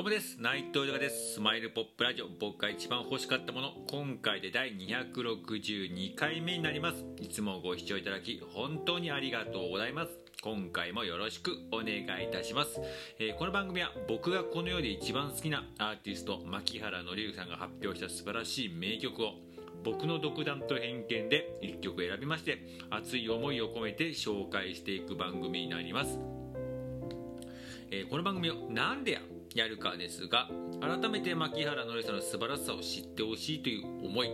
どうもです。内藤豊です。スマイルポップラジオ。僕が一番欲しかったもの。今回で第262回目になります。いつもご視聴いただき本当にありがとうございます。今回もよろしくお願いいたします、えー、この番組は僕がこの世で一番好きなアーティスト牧原紀之さんが発表した素晴らしい名曲を僕の独断と偏見で1曲選びまして熱い思いを込めて紹介していく番組になります、えー、この番組をなんでややるかですが改めて牧原のりさんの素晴らしさを知ってほしいという思い。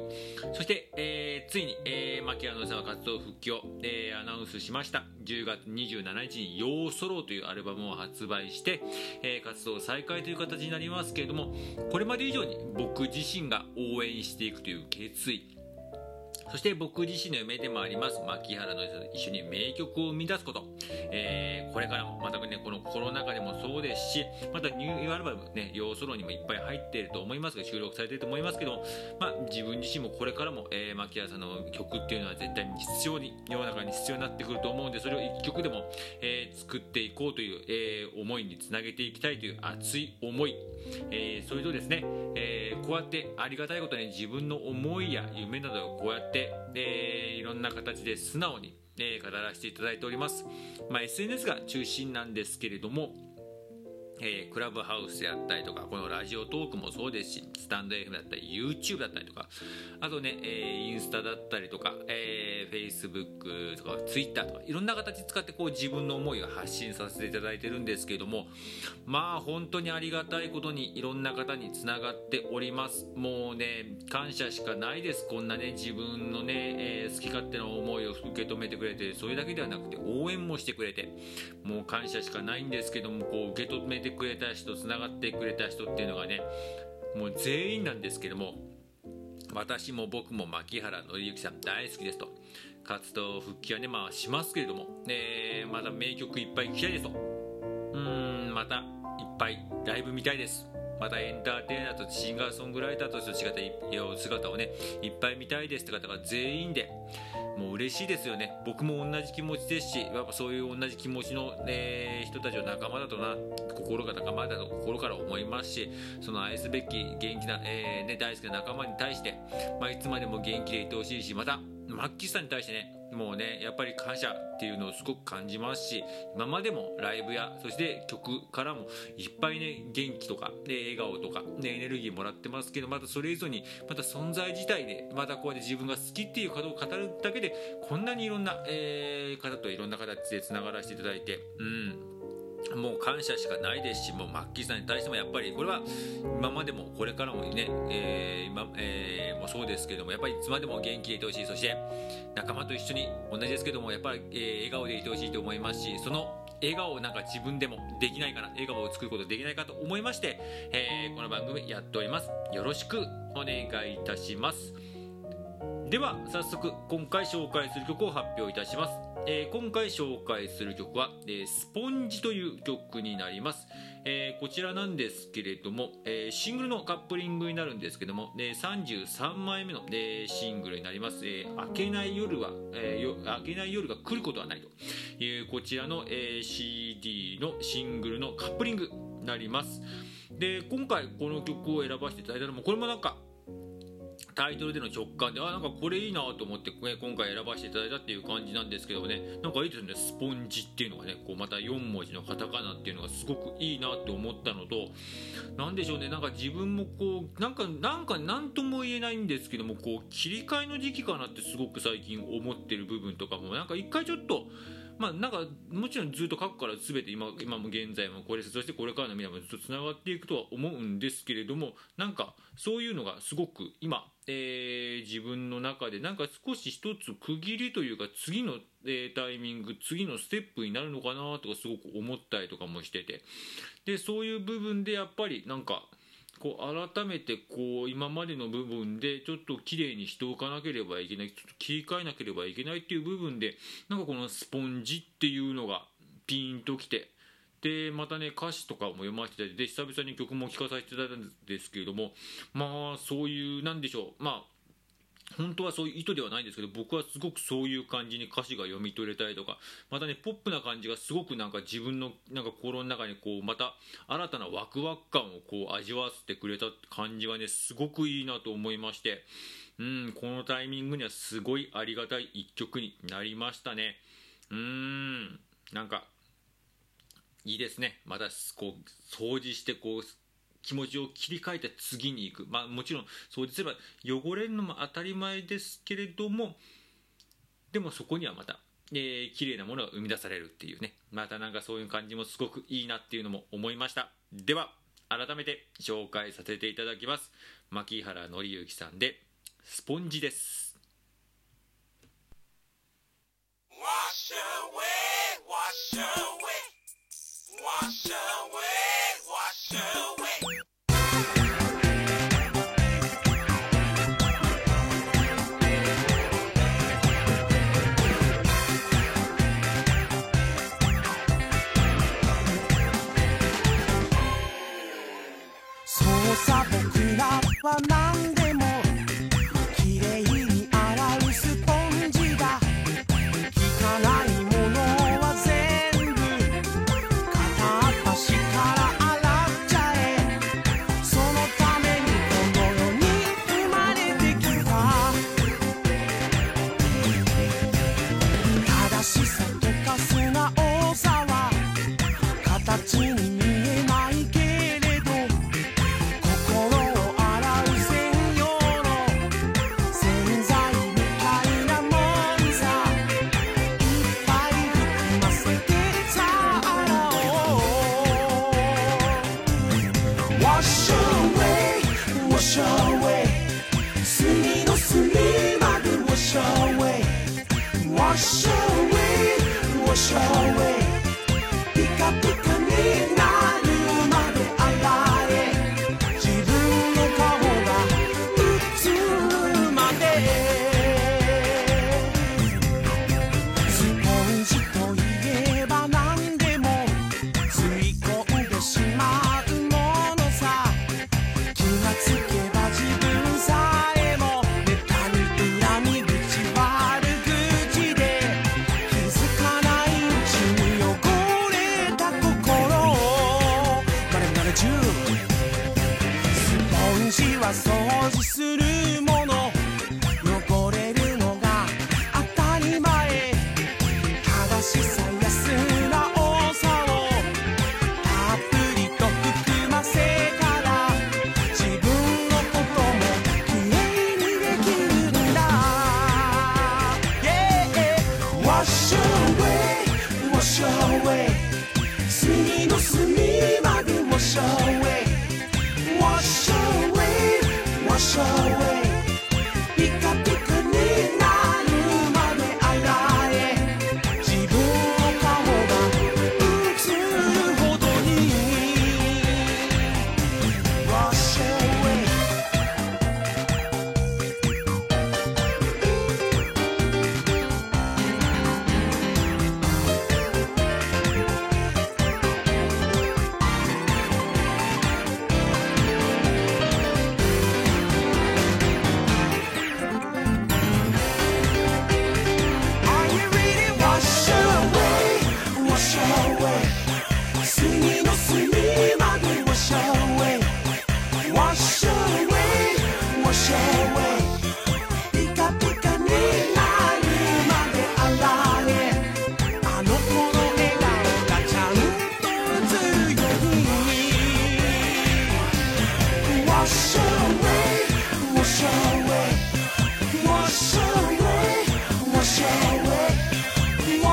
そして、えー、ついに、えー、牧原のりさんは活動復帰を、えー、アナウンスしました。10月27日に「ようソロ」というアルバムを発売して、え活動再開という形になりますけれどもこれまで以上に僕自身が応援していくという決意。そして僕自身の夢でもあります、牧原の一緒に名曲を生み出すこと。えー、これからも、またね、このコロナ禍でもそうですし、またニューアルバムね、要ソロにもいっぱい入っていると思いますが、収録されていると思いますけど、まあ、自分自身もこれからも、えー、牧原さんの曲っていうのは絶対に必要に、世の中に必要になってくると思うんで、それを一曲でも、えー、作っていこうという、えー、思いにつなげていきたいという熱い思い。えー、それとですね、えー、こうやってありがたいことに自分の思いや夢などをこうやって、えー、いろんな形で素直に、え語らせていただいております。まあ、SNS が中心なんですけれども、えー、クラブハウスであったりとか、このラジオトークもそうですし、スタンド FM だったり、YouTube だったりとか、あとね、えー、インスタだったりとか、えー、Facebook とか Twitter とか、いろんな形使ってこう自分の思いを発信させていただいてるんですけれども、まあ本当にありがたいことにいろんな方につながっております。もうね、感謝しかないです。こんなね、自分のね、えー、好き勝手な思いを受け止めてくれて、それだけではなくて応援もしてくれて、もう感謝しかないんですけども、こう受け止めててくれた人つながってくれた人っていうのがねもう全員なんですけども私も僕も牧原紀之さん大好きですと。活動復帰はねまあしますけれども、ね、まだ名曲いっぱい聴きたいですと。うんまたいっぱいライブ見たいです。またエンターテイナーとシンガーソングライターとしての姿をねいっぱい見たいですって方が全員でもう嬉しいですよね。僕も同じ気持ちですしやっぱそういう同じ気持ちの、ね、人たちを仲間だとな心が仲間だと心から思いますしその愛すべき元気な、えー、ね、大好きな仲間に対して、まあ、いつまでも元気でいてほしいしまたマッキーさんに対してねもうねやっぱり感謝っていうのをすごく感じますし今までもライブやそして曲からもいっぱいね元気とか、ね、笑顔とか、ね、エネルギーもらってますけどまたそれ以上にまた存在自体でまたこうやって自分が好きっていうことを語るだけでこんなにいろんな、えー、方といろんな形でつながらせていただいてうん。もう感謝しかないですし、もうマッキーさんに対してもやっぱりこれは今までもこれからもね、えー、今、えー、もそうですけども、やっぱりいつまでも元気でいてほしい。そして仲間と一緒に同じですけども、やっぱり、えー、笑顔でいてほしいと思いますし、その笑顔をなんか自分でもできないかな、笑顔を作ることできないかと思いまして、えー、この番組やっております。よろしくお願いいたします。では早速今回紹介する曲を発表いたします、えー、今回紹介する曲は、えー、スポンジという曲になります、えー、こちらなんですけれども、えシングルのカップリングになるんですけども、え33枚目の、えシングルになります、え明けない夜は、え明けない夜が来ることはないと。いうこちらの、え CD のシングルのカップリングになります。で今回この曲を選ばせていただいたのもこれもなんかタイトルでの直感であなんかこれいいなと思って、ね、今回選ばせていただいたっていう感じなんですけどもね。なんかいいですね。スポンジっていうのがねこうまた4文字のカタカナっていうのがすごくいいなって思ったのと何でしょうね。なんか自分もこうなんかなんか何とも言えないんですけどもこう切り替えの時期かなってすごく最近思ってる部分とかもなんか一回ちょっとまあなんかもちろんずっと過去から全て今今も現在もこれそしてこれからの未来もずっとつながっていくとは思うんですけれどもなんかそういうのがすごく今、えー、自分の中でなんか少し一つ区切りというか次の、えー、タイミング次のステップになるのかなとかすごく思ったりとかもしてて。でそういう部分でやっぱりなんかこう改めてこう今までの部分でちょっときれいにしておかなければいけないちょっと切り替えなければいけないっていう部分でなんかこのスポンジっていうのがピンときてでまたね歌詞とかも読ませていただいて久々に曲も聴かさせていただいたんですけれどもまあそういうなんでしょう。まあ本当はそういう意図ではないんですけど僕はすごくそういう感じに歌詞が読み取れたりとかまたねポップな感じがすごくなんか自分のなんか心の中にこうまた新たなワクワク感をこう味わわせてくれた感じがねすごくいいなと思いましてうんこのタイミングにはすごいありがたい一曲になりましたね。うーんなんかいいですね。またこう掃除してこう気持ちを切り替えて次に行く、まあ、もちろん掃除すれば汚れるのも当たり前ですけれどもでもそこにはまた、えー、綺麗なものが生み出されるっていうね。またなんかそういう感じもすごくいいなっていうのも思いました。では改めて紹介させていただきます。牧原紀之さんで「スポンジ」です。Wash away, wash away, wash away, さ僕らは何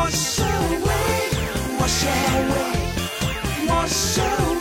我守卫，我守卫，我守。